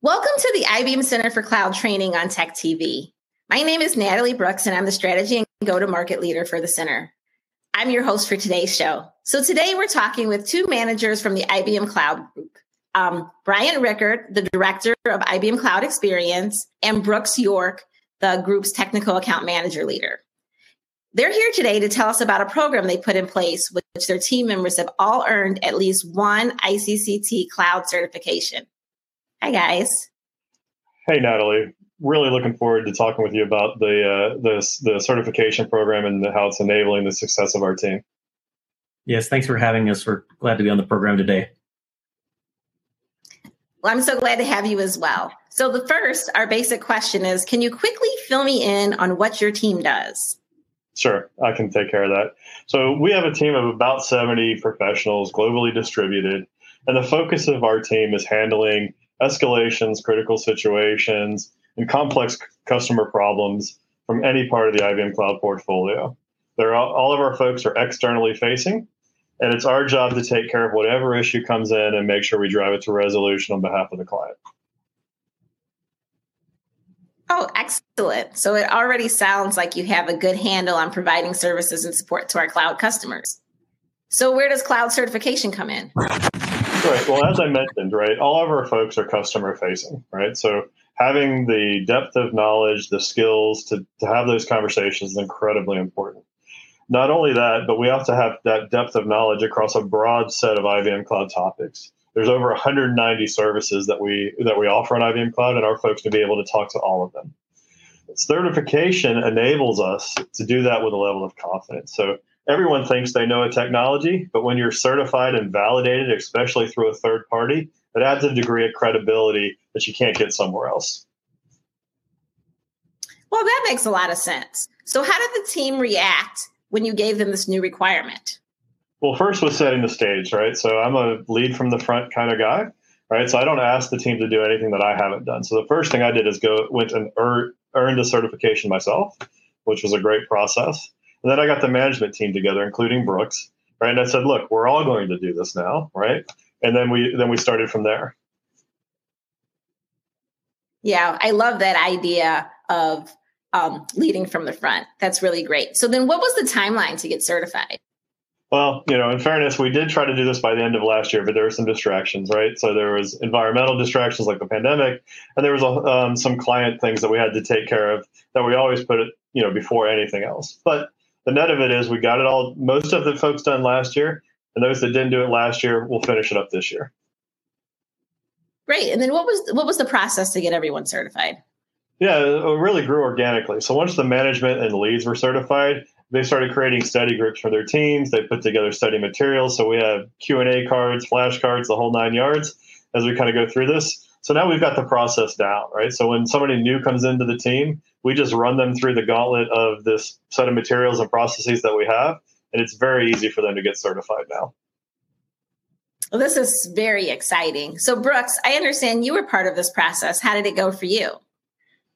Welcome to the IBM Center for Cloud Training on Tech TV. My name is Natalie Brooks, and I'm the strategy and go to market leader for the center. I'm your host for today's show. So today we're talking with two managers from the IBM Cloud Group. Um, Brian Rickard, the director of IBM Cloud Experience, and Brooks York, the group's technical account manager leader. They're here today to tell us about a program they put in place, which their team members have all earned at least one ICCT cloud certification. Hi, guys. Hey, Natalie. Really looking forward to talking with you about the uh, the, the certification program and how it's enabling the success of our team. Yes, thanks for having us. We're glad to be on the program today. Well, I'm so glad to have you as well. So, the first, our basic question is Can you quickly fill me in on what your team does? Sure, I can take care of that. So, we have a team of about 70 professionals globally distributed. And the focus of our team is handling escalations, critical situations, and complex customer problems from any part of the IBM Cloud portfolio. They're all, all of our folks are externally facing, and it's our job to take care of whatever issue comes in and make sure we drive it to resolution on behalf of the client. Oh, excellent. So it already sounds like you have a good handle on providing services and support to our cloud customers. So, where does cloud certification come in? Right. Well, as I mentioned, right, all of our folks are customer facing, right? So having the depth of knowledge, the skills to, to have those conversations is incredibly important. Not only that, but we have to have that depth of knowledge across a broad set of IBM Cloud topics. There's over 190 services that we that we offer on IBM Cloud, and our folks to be able to talk to all of them. Certification enables us to do that with a level of confidence. So everyone thinks they know a technology, but when you're certified and validated, especially through a third party, it adds a degree of credibility that you can't get somewhere else. Well, that makes a lot of sense. So, how did the team react when you gave them this new requirement? Well, first was setting the stage, right? So, I'm a lead from the front kind of guy, right? So, I don't ask the team to do anything that I haven't done. So, the first thing I did is go went and earned a certification myself, which was a great process. And then I got the management team together, including Brooks, right? And I said, look, we're all going to do this now, right? And then we then we started from there. Yeah, I love that idea of um, leading from the front. That's really great. So then, what was the timeline to get certified? Well, you know, in fairness, we did try to do this by the end of last year, but there were some distractions, right? So there was environmental distractions like the pandemic, and there was um, some client things that we had to take care of that we always put it, you know, before anything else. But the net of it is we got it all most of the folks done last year and those that didn't do it last year will finish it up this year. Great. And then what was what was the process to get everyone certified? Yeah it really grew organically. So once the management and leads were certified they started creating study groups for their teams. They put together study materials. So we have q&a cards flashcards the whole nine yards as we kind of go through this so now we've got the process down, right? So when somebody new comes into the team, we just run them through the gauntlet of this set of materials and processes that we have, and it's very easy for them to get certified now. Well, this is very exciting. So, Brooks, I understand you were part of this process. How did it go for you?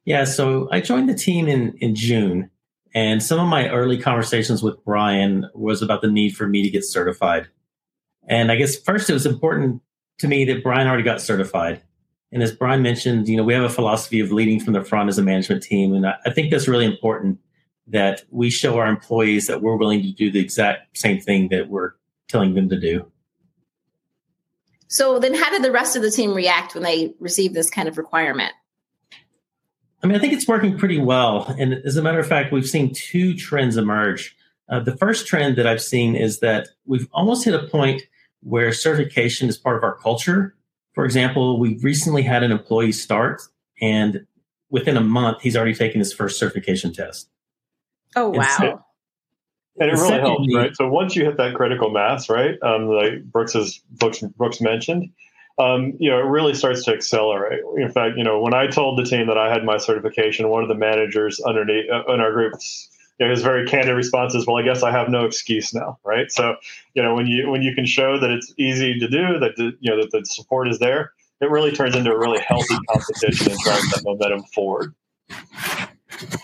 Yeah, so I joined the team in, in June, and some of my early conversations with Brian was about the need for me to get certified. And I guess first it was important to me that Brian already got certified. And as Brian mentioned, you know, we have a philosophy of leading from the front as a management team. And I think that's really important that we show our employees that we're willing to do the exact same thing that we're telling them to do. So then how did the rest of the team react when they received this kind of requirement? I mean, I think it's working pretty well. And as a matter of fact, we've seen two trends emerge. Uh, the first trend that I've seen is that we've almost hit a point where certification is part of our culture for example, we recently had an employee start, and within a month, he's already taken his first certification test. Oh, wow. And, so, and it really secondly, helps, right? So once you hit that critical mass, right, um, like Brooks's Brooks, Brooks mentioned, um, you know, it really starts to accelerate. In fact, you know, when I told the team that I had my certification, one of the managers underneath uh, in our group you know, his very candid response is, "Well, I guess I have no excuse now, right?" So, you know, when you when you can show that it's easy to do, that the, you know that the support is there, it really turns into a really healthy competition and drives that momentum forward.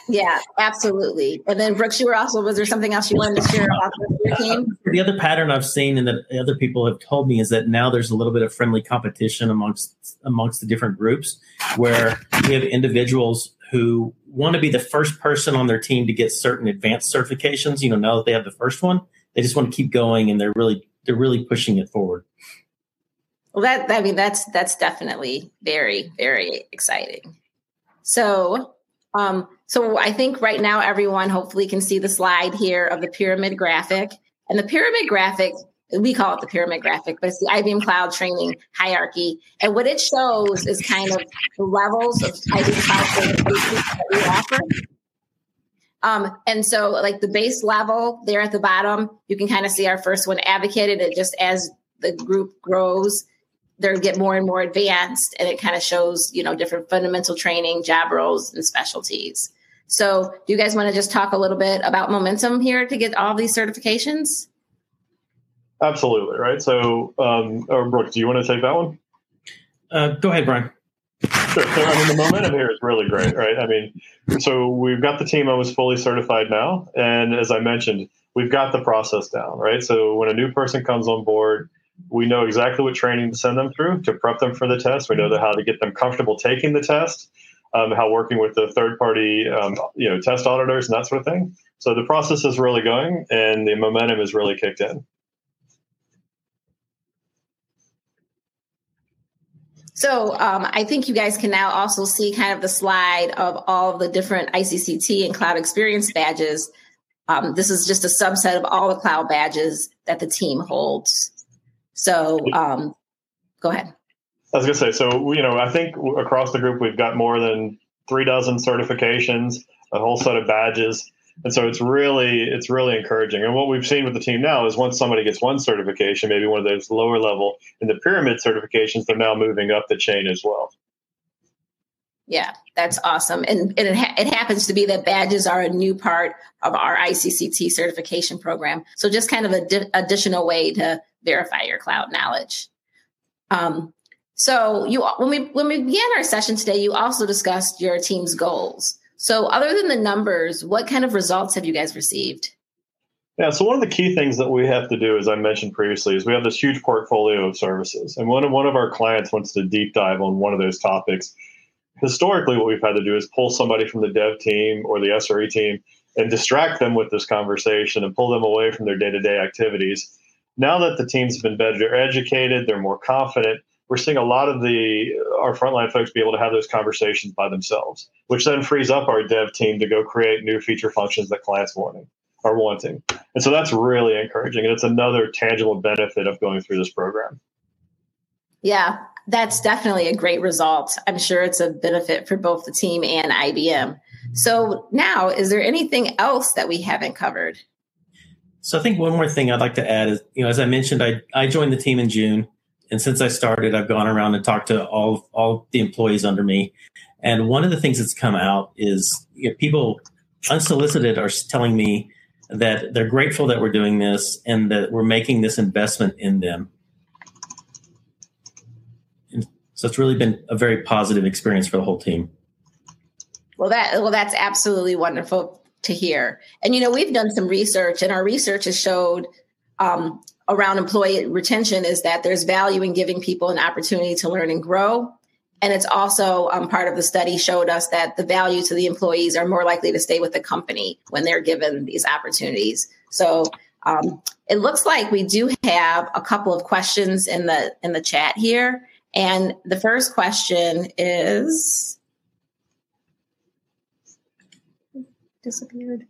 Yeah, absolutely. And then Brooks, you were also was there something else you wanted to share about your team? The other pattern I've seen and that other people have told me is that now there's a little bit of friendly competition amongst amongst the different groups where we have individuals who want to be the first person on their team to get certain advanced certifications. You know, now that they have the first one, they just want to keep going and they're really they're really pushing it forward. Well, that I mean that's that's definitely very very exciting. So, um, so I think right now everyone hopefully can see the slide here of the pyramid graphic, and the pyramid graphic we call it the pyramid graphic, but it's the IBM Cloud training hierarchy. And what it shows is kind of the levels of IBM Cloud that we offer. Um, and so, like the base level there at the bottom, you can kind of see our first one advocated. It just as the group grows, they get more and more advanced and it kind of shows you know different fundamental training job roles and specialties so do you guys want to just talk a little bit about momentum here to get all these certifications absolutely right so um, or brooke do you want to take that one uh, go ahead brian Sure. So, I mean, the momentum here is really great, right? I mean, so we've got the team almost fully certified now. And as I mentioned, we've got the process down, right? So when a new person comes on board, we know exactly what training to send them through to prep them for the test. We know how to get them comfortable taking the test, um, how working with the third party, um, you know, test auditors and that sort of thing. So the process is really going, and the momentum is really kicked in. So um, I think you guys can now also see kind of the slide of all of the different ICCT and cloud experience badges. Um, this is just a subset of all the cloud badges that the team holds. So um, go ahead. I was going to say, so, you know, I think across the group, we've got more than three dozen certifications, a whole set of badges. And so it's really, it's really encouraging. And what we've seen with the team now is once somebody gets one certification, maybe one of those lower level in the pyramid certifications, they're now moving up the chain as well. Yeah, that's awesome. And, and it, ha- it, happens to be that badges are a new part of our ICCT certification program. So just kind of an di- additional way to verify your cloud knowledge. Um, so you when we when we began our session today, you also discussed your team's goals. So other than the numbers, what kind of results have you guys received? Yeah, so one of the key things that we have to do, as I mentioned previously, is we have this huge portfolio of services. And one of, one of our clients wants to deep dive on one of those topics. Historically, what we've had to do is pull somebody from the dev team or the SRE team and distract them with this conversation and pull them away from their day to day activities now that the teams have been better educated, they're more confident. We're seeing a lot of the our frontline folks be able to have those conversations by themselves, which then frees up our dev team to go create new feature functions that clients wanting are wanting. And so that's really encouraging. And it's another tangible benefit of going through this program. Yeah, that's definitely a great result. I'm sure it's a benefit for both the team and IBM. So now, is there anything else that we haven't covered? So I think one more thing I'd like to add is, you know, as I mentioned, I, I joined the team in June. And since I started, I've gone around and talked to all, all the employees under me. And one of the things that's come out is you know, people unsolicited are telling me that they're grateful that we're doing this and that we're making this investment in them. And so it's really been a very positive experience for the whole team. Well, that well, that's absolutely wonderful to hear. And you know, we've done some research, and our research has showed um, around employee retention is that there's value in giving people an opportunity to learn and grow. And it's also um, part of the study showed us that the value to the employees are more likely to stay with the company when they're given these opportunities. So um, it looks like we do have a couple of questions in the in the chat here. And the first question is disappeared.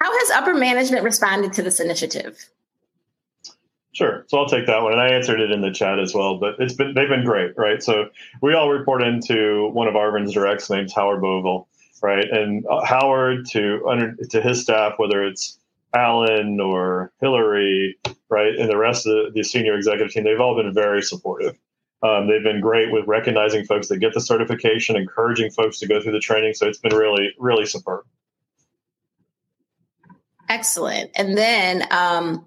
How has upper management responded to this initiative? Sure. So I'll take that one, and I answered it in the chat as well. But it's been they've been great, right? So we all report into one of Arvind's directs, named Howard Boville, right? And uh, Howard to under to his staff, whether it's Alan or Hillary, right, and the rest of the, the senior executive team, they've all been very supportive. Um, they've been great with recognizing folks that get the certification, encouraging folks to go through the training. So it's been really, really superb. Excellent. And then, um,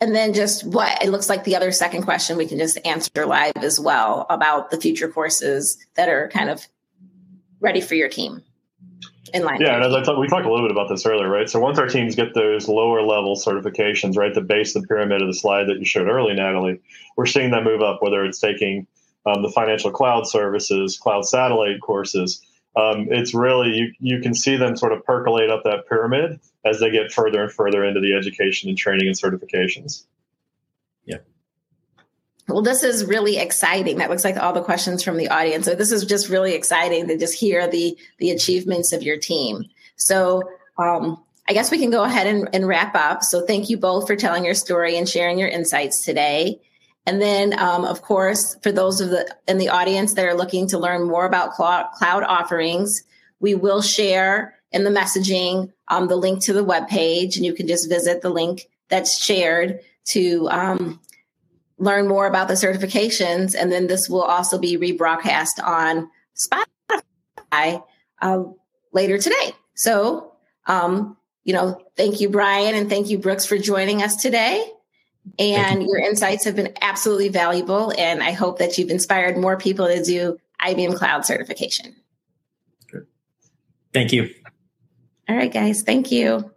and then just what it looks like the other second question we can just answer live as well about the future courses that are kind of ready for your team in line. Yeah, and as I talk, we talked a little bit about this earlier, right? So once our teams get those lower level certifications, right, the base of the pyramid of the slide that you showed early, Natalie, we're seeing that move up, whether it's taking um, the financial cloud services, cloud satellite courses. Um, it's really you, you can see them sort of percolate up that pyramid as they get further and further into the education and training and certifications. Yeah. Well, this is really exciting. That looks like all the questions from the audience. So this is just really exciting to just hear the the achievements of your team. So um, I guess we can go ahead and, and wrap up. So thank you both for telling your story and sharing your insights today. And then, um, of course, for those of the in the audience that are looking to learn more about cloud, offerings, we will share in the messaging um, the link to the web page, and you can just visit the link that's shared to um, learn more about the certifications. And then this will also be rebroadcast on Spotify uh, later today. So, um, you know, thank you, Brian, and thank you, Brooks, for joining us today. And you. your insights have been absolutely valuable. And I hope that you've inspired more people to do IBM Cloud certification. Thank you. All right, guys. Thank you.